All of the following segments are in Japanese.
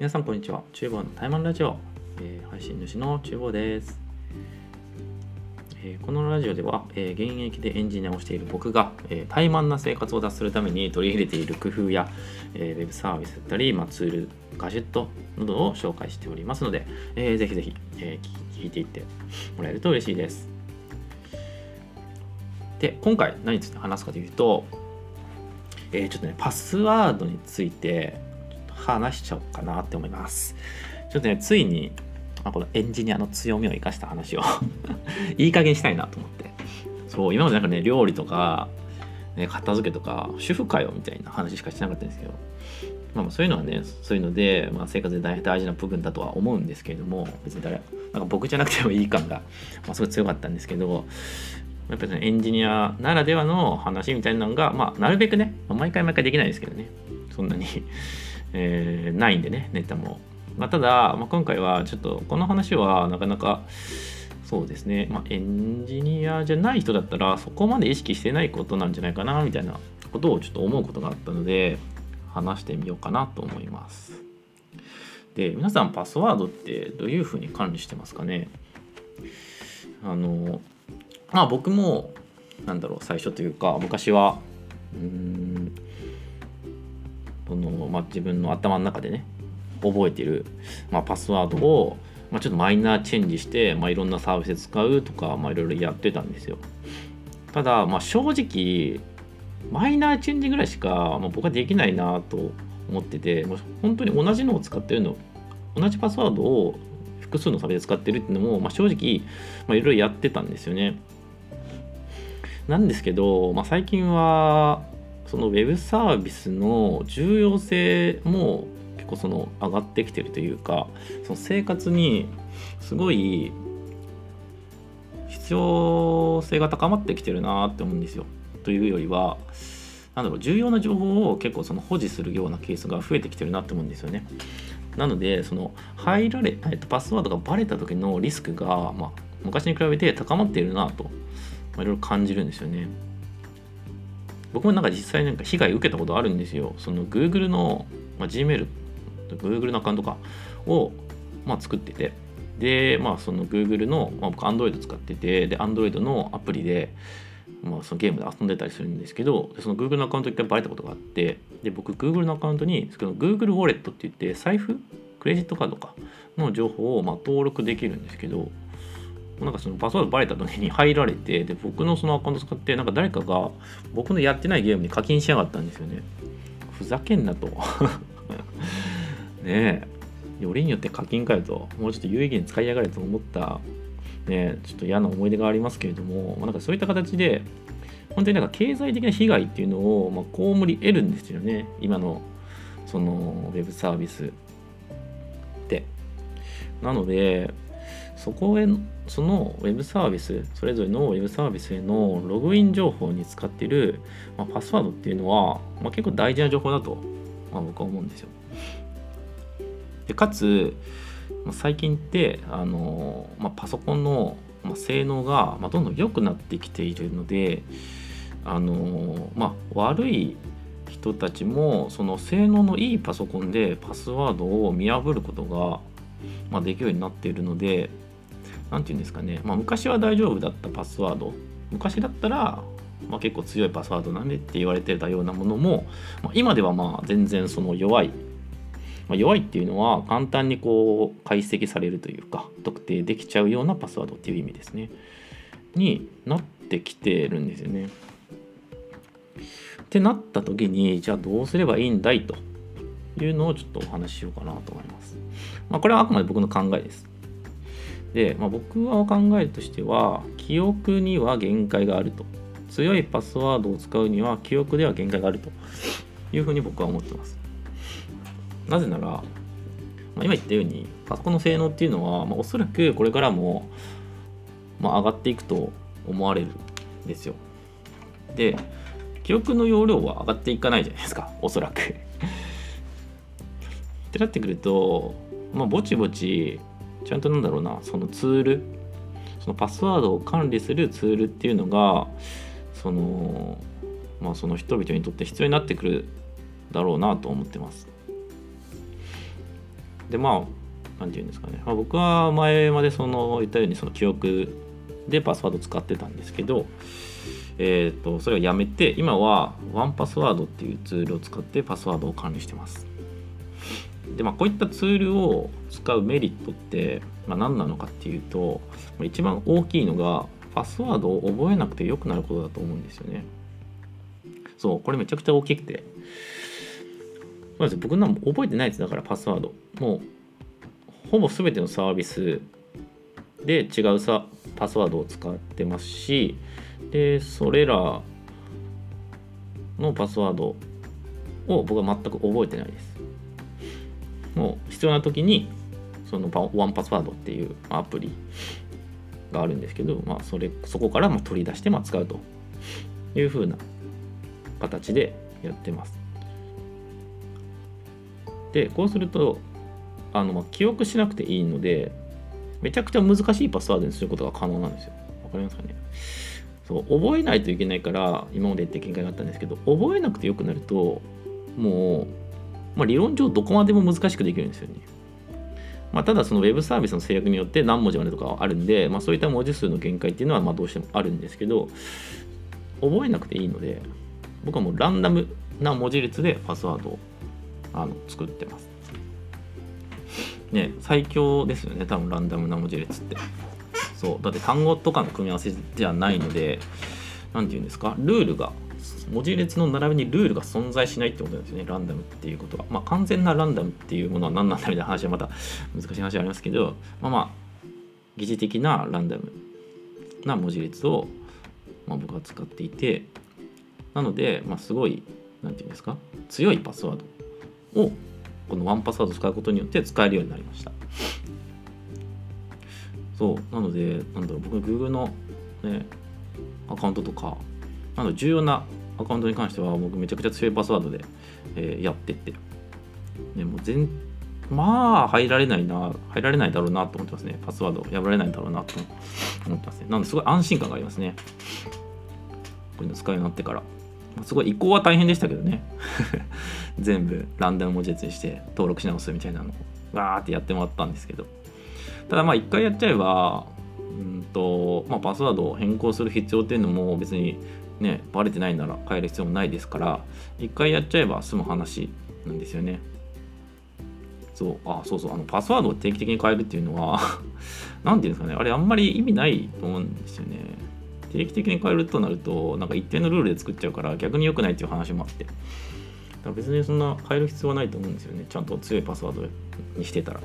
皆さんこんにちは。厨房のタイマンラジオ、えー配信主の厨房です、えーこのラジオでは、えー現役でエンジニアをしている僕が、えー怠慢な生活を脱するために取り入れている工夫や、えーウェブサービスだったり、まあ、ツールガジェットなどを紹介しておりますので、えーぜひぜひ、えー聞いていってもらえると嬉しいです。で今回何について話すかというと、えーちょっとねパスワードについて話しちゃおうかなって思います。ちょっとねついに、まあ、このエンジニアの強みを生かした話を いい加減したいなと思って。そう今までなんかね料理とか、ね、片付けとか主婦かよみたいな話しかしてなかったんですけど。まあ、そういうのはねそういうので、まあ、生活で大大事な部分だとは思うんですけれども別に誰なんか僕じゃなくてもいい感が、まあ、すごい強かったんですけどやっぱり、ね、エンジニアならではの話みたいなのが、まあ、なるべくね、毎回毎回できないですけどね。そんなに、えーないんでねネタも、まあ、ただ、まあ、今回はちょっとこの話はなかなかそうですね、まあ、エンジニアじゃない人だったらそこまで意識してないことなんじゃないかなみたいなことをちょっと思うことがあったので話してみようかなと思います。で皆さんパスワードってどういうふうに管理してますかね？あのまあ僕もなんだろう最初というか昔はうんその、まあ、自分の頭の中でね覚えてる、まあ、パスワードを、まあ、ちょっとマイナーチェンジして、まあ、いろんなサービスで使うとか、まあ、いろいろやってたんですよ。ただ、まあ、正直マイナーチェンジぐらいしか、まあ、僕はできないなと思っててもう本当に同じのを使ってるの同じパスワードを複数のサービスで使ってるっていうのも、まあ、正直まあいろいろやってたんですよね。なんですけど、まあ、最近はそのウェブサービスの重要性も結構その上がってきてるというかその生活にすごい必要性が高まってきてるなって思うんですよ。というよりはなんだろう重要な情報を結構その保持するようなケースが増えてきてるなって思うんですよね。なのでその入られ、えっと、パスワードがバレた時のリスクが、まあ、昔に比べて高まっているなと、まあ、いろいろ感じるんですよね。僕もなんか実際なんか被害受けたことあるんですよ。その Google の、まあ、Gmail、Google のアカウントか。を、まあ、作ってて、で、まあその Google の、まあ、僕 Android 使ってて、で、Android のアプリで、まあそのゲームで遊んでたりするんですけど、その Google のアカウント一回バレたことがあって、で、僕 Google のアカウントに、その Google ウォレットって言って、財布、クレジットカードか？の情報をまあ登録できるんですけど、なんかそのパスワードバレた時に入られて、で、僕のそのアカウント使って、なんか誰かが僕のやってないゲームに課金しやがったんですよね。ふざけんなと。ねえ、よりによって課金かよと、もうちょっと有意義に使いやがれと思った、ねえ、ちょっと嫌な思い出がありますけれども、まあなんかそういった形で、本当になんか経済的な被害っていうのを、まあ、被り得るんですよね、今のそのウェブサービスって。なので、そこへそのウェブサービスそれぞれのウェブサービスへのログイン情報に使っている、まあ、パスワードっていうのは、まあ、結構大事な情報だと、まあ、僕は思うんですよ。でかつ、まあ、最近ってあの、まあ、パソコンの、性能が、まあ、どんどん良くなってきているのであの、まあ、悪い人たちもその性能のいいパソコンでパスワードを見破ることが、まあ、できるようになっているので何て言うんですかね、まあ、昔は大丈夫だったパスワード昔だったら、まあ、結構強いパスワードなんでって言われてたようなものも、まあ、今ではまあ全然その弱い、まあ、弱いっていうのは簡単にこう解析されるというか特定できちゃうようなパスワードっていう意味ですねになってきてるんですよね。ってなった時にじゃあどうすればいいんだいというのをちょっとお話ししようかなと思います。まあ、これはあくまで僕の考えです。で、まあ、僕は考えとしては記憶には限界があると。強いパスワードを使うには記憶では限界があると。いうふうに僕は思ってます。なぜなら、まあ、今言ったようにパソコンの性能っていうのは、まあ、おそらくこれからも、まあ、上がっていくと思われるんですよ。で記憶の容量は上がっていかないじゃないですか。おそらく。ってなってくるとまあぼちぼちちゃんとなんだろうなそのツールそのパスワードを管理するツールっていうのがそのまあその人々にとって必要になってくるだろうなと思ってます。でまあ何て言うんですかね、まあ、僕は前までその言ったようにその記憶でパスワード使ってたんですけど、えーと、それをやめて今はワンパスワードっていうツールを使ってパスワードを管理してますでまあこういったツールを使うメリットって、まあ、何なのかっていうと一番大きいのがパスワードを覚えなくてよくなることだと思うんですよね。そうこれめちゃくちゃ大きくて。そうです僕なんも覚えてないです。だからパスワード。もうほぼ全てのサービスで違うさパスワードを使ってますしでそれらのパスワードを僕は全く覚えてないです。もう必要な時にそのワンパスワードっていうアプリがあるんですけど、まあ、それそこからま取り出してま使うというふうな形でやってます。でこうするとあの、ま記憶しなくていいのでめちゃくちゃ難しいパスワードにすることが可能なんですよ。わかりますかね？そう覚えないといけないから今までって見解があったんですけど覚えなくてよくなるともう、まあ、理論上どこまでも難しくできるんですよね。まあ、ただそのウェブサービスの制約によって何文字までとかはあるんで、まあ、そういった文字数の限界っていうのはまどうしてもあるんですけど覚えなくていいので僕はもうランダムな文字列でパスワードをあの作ってます。ね、最強ですよね、多分ランダムな文字列って。そう、だって単語とかの組み合わせじゃないので、何て言うんですか、ルールが、文字列の並びにルールが存在しないってことなんですよね、ランダムっていうことは。まあ、完全なランダムっていうものは何なんだみたいな話はまた難しい話はありますけど、まあまあ、疑似的なランダムな文字列を、まあ、僕は使っていて、なので、まあ、すごい、何て言うんですか、強いパスワードをこのワンパスワードを使うことによって使えるようになりました。そう、なので、なんだろう、僕、Google の、ね、アカウントとか、なの重要なアカウントに関しては、僕、めちゃくちゃ強いパスワードで、えー、やってて、ね、もう全まあ、入られないな、入られないだろうなと思ってますね。パスワード破られないだろうなと思ってますね。なので、すごい安心感がありますね。こういうの使うようになってから。すごい移行は大変でしたけどね 全部ランダム文字列にして登録し直すみたいなのをわーってやってもらったんですけどただまあ一回やっちゃえばうんと、まあ、パスワードを変更する必要っていうのも別にねバレてないなら変える必要もないですから一回やっちゃえば済む話なんですよね。そうあそうそうあのパスワードを定期的に変えるっていうのは 何て言うんですかねあれあんまり意味ないと思うんですよね。定期的に変えるとなるとなんか一定のルールで作っちゃうから逆に良くないっていう話もあって。だから別にそんな変える必要はないと思うんですよね。ちゃんと強いパスワードにしてたら。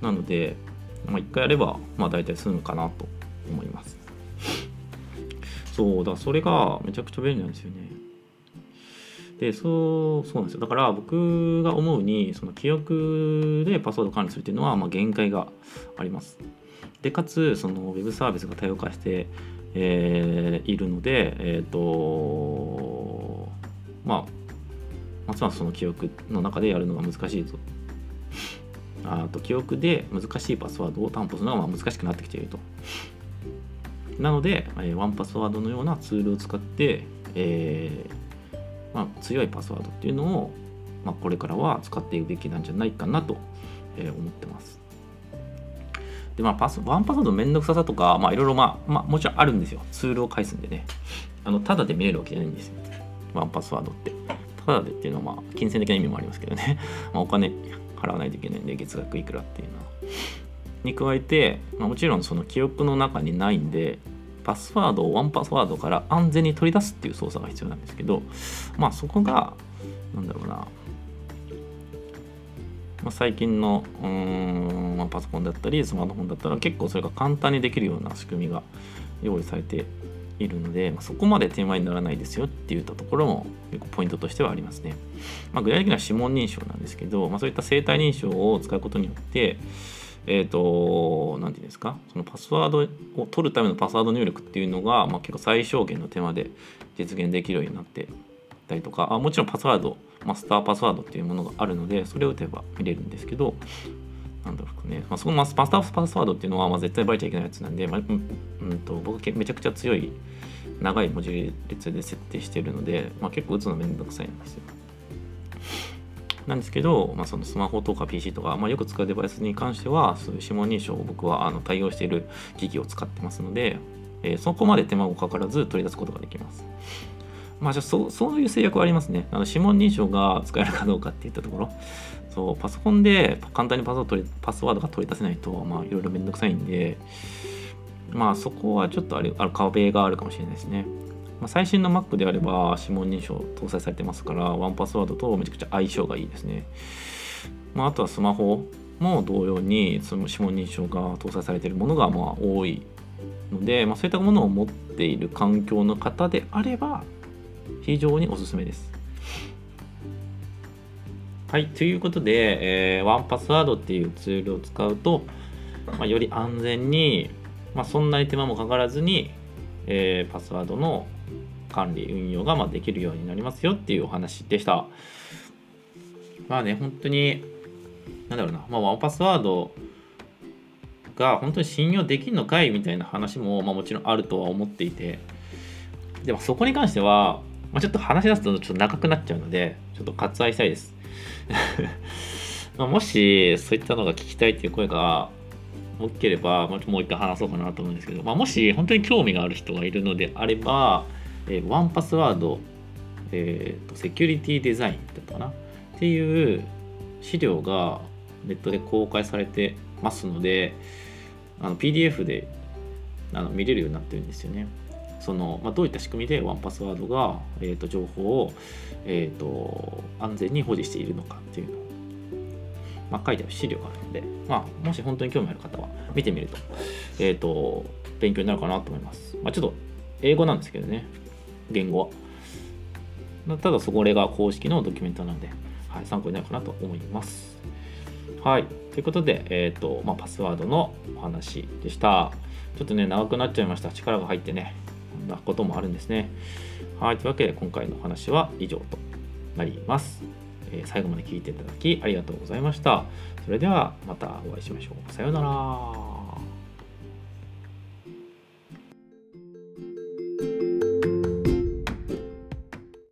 なので、まあ、1回やれば、まあ、大体済むかなと思います。そうだそれがめちゃくちゃ便利なんですよね。でそうそうなんですよ。だから僕が思うにその記憶でパスワード管理するっていうのはまあ限界があります。でかつそのウェブサービスが多様化して、えー、いるのでえっ、ー、とまあますますその記憶の中でやるのが難しいとあと記憶で難しいパスワードを担保するのがま難しくなってきていると。なので、えー、ワンパスワードのようなツールを使って、えーまあ、強いパスワードっていうのを、まあ、これからは使っていくべきなんじゃないかなと、えー、思ってますで、まあ、パス、ワンパスワードめんどくささとか、まあ、いろいろ、まあ、まあ、もちろんあるんですよ。ツールを返すんでね。あの、ただで見れるわけじゃないんですよ。ワンパスワードって。ただでっていうのは、まあ、金銭的な意味もありますけどね。まあ、お金払わないといけないんで、月額いくらっていうのは。に加えて、まあ、もちろんその記憶の中にないんで、パスワードをワンパスワードから安全に取り出すっていう操作が必要なんですけど、まあそこが、なんだろうな、まあ、最近のうん、パソコンだったりスマートフォンだったら結構それが簡単にできるような仕組みが用意されているので、ま、そこまで手前にならないですよっていったところも結構ポイントとしてはありますね。まあ、具体的には指紋認証なんですけど、まあ、そういった生体認証を使うことによって、えっ、ー、と、何て言うんですか、そのパスワードを取るためのパスワード入力っていうのが、まあ、結構最小限の手間で実現できるようになってたりとか、あもちろんパスワードマスターパスワードっていうものがあるのでそれを打てば見れるんですけどなんだろうね、まあ、そのマスターパスワードっていうのはまあ絶対バレちゃいけないやつなんで、まあ、うんと僕めちゃくちゃ強い長い文字列で設定してるので、まあ、結構打つのめんどくさいんですよ。なんですけど、まあ、そのスマホとか PC とか、まあ、よく使うデバイスに関してはそういう指紋認証を僕はあの対応している機器を使ってますので、えー、そこまで手間をかからず取り出すことができます。まあ、じゃそそういう制約はありますね。あの指紋認証が使えるかどうかっていったところ、そうパソコンで簡単にパスワード取りパスワードが取り出せないと、まあ、いろいろめんどくさいんで、まあ、そこはちょっとあるある壁があるかもしれないですね。まあ、最新の Mac であれば指紋認証搭載されてますから、ワンパスワードとめちゃくちゃ相性がいいですね。まあ、あとはスマホも同様にその指紋認証が搭載されているものがまあ多いので、まあ、そういったものを持っている環境の方であれば非常におすすめです。はい、ということで、えー、ワンパスワードっていうツールを使うと、まあ、より安全に、まあ、そんなに手間もかからずに、えー、パスワードの管理、運用がまできるようになりますよっていうお話でした。まあね、本当に、なんだろうな、まあ、ワンパスワードが本当に信用できるのかいみたいな話も、まあ、もちろんあるとは思っていて、でもそこに関しては、まあ、ちょっと話し出すとちょっと長くなっちゃうので、ちょっと割愛したいです。まもし、そういったのが聞きたいっていう声が大きければ、もう一回話そうかなと思うんですけど、まあ、もし本当に興味がある人がいるのであれば、えー、ワンパスワード、えーと、セキュリティデザインだったかな？っていう資料がネットで公開されてますので、あの PDF であの見れるようになってるんですよね。そのまあ、どういった仕組みでワンパスワードが、えーと、情報を、えーと、安全に保持しているのかっていうのを、まあ、書いてある資料があるので、まあ、もし本当に興味ある方は見てみると,、えーと、勉強になるかなと思います。まあ、ちょっと英語なんですけどね、言語は。ただそこが公式のドキュメントなので、はい、参考になるかなと思います。はい。ということで、えっ、ー、と、まあ、パスワードのお話でした。ちょっとね、長くなっちゃいました。力が入ってね、こんなこともあるんですね。はい。というわけで、今回のお話は以上となります。えー、最後まで聞いていただきありがとうございました。それではまたお会いしましょう。さようなら。